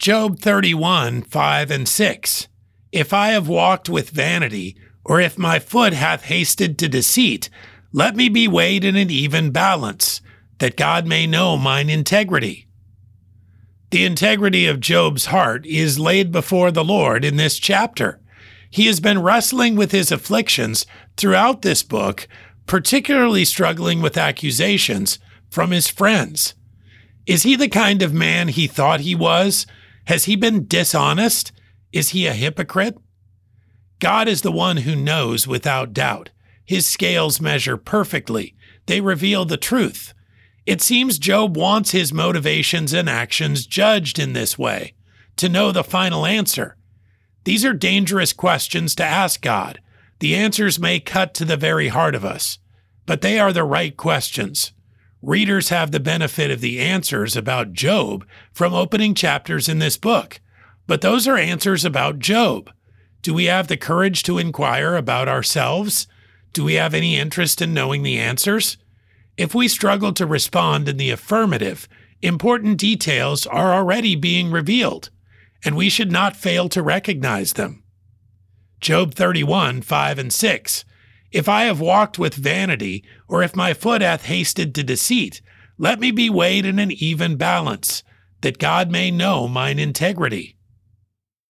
Job 31, 5 and 6. If I have walked with vanity, or if my foot hath hasted to deceit, let me be weighed in an even balance, that God may know mine integrity. The integrity of Job's heart is laid before the Lord in this chapter. He has been wrestling with his afflictions throughout this book, particularly struggling with accusations from his friends. Is he the kind of man he thought he was? Has he been dishonest? Is he a hypocrite? God is the one who knows without doubt. His scales measure perfectly, they reveal the truth. It seems Job wants his motivations and actions judged in this way, to know the final answer. These are dangerous questions to ask God. The answers may cut to the very heart of us, but they are the right questions. Readers have the benefit of the answers about Job from opening chapters in this book, but those are answers about Job. Do we have the courage to inquire about ourselves? Do we have any interest in knowing the answers? If we struggle to respond in the affirmative, important details are already being revealed, and we should not fail to recognize them. Job 31, 5 and 6. If I have walked with vanity, or if my foot hath hasted to deceit, let me be weighed in an even balance, that God may know mine integrity.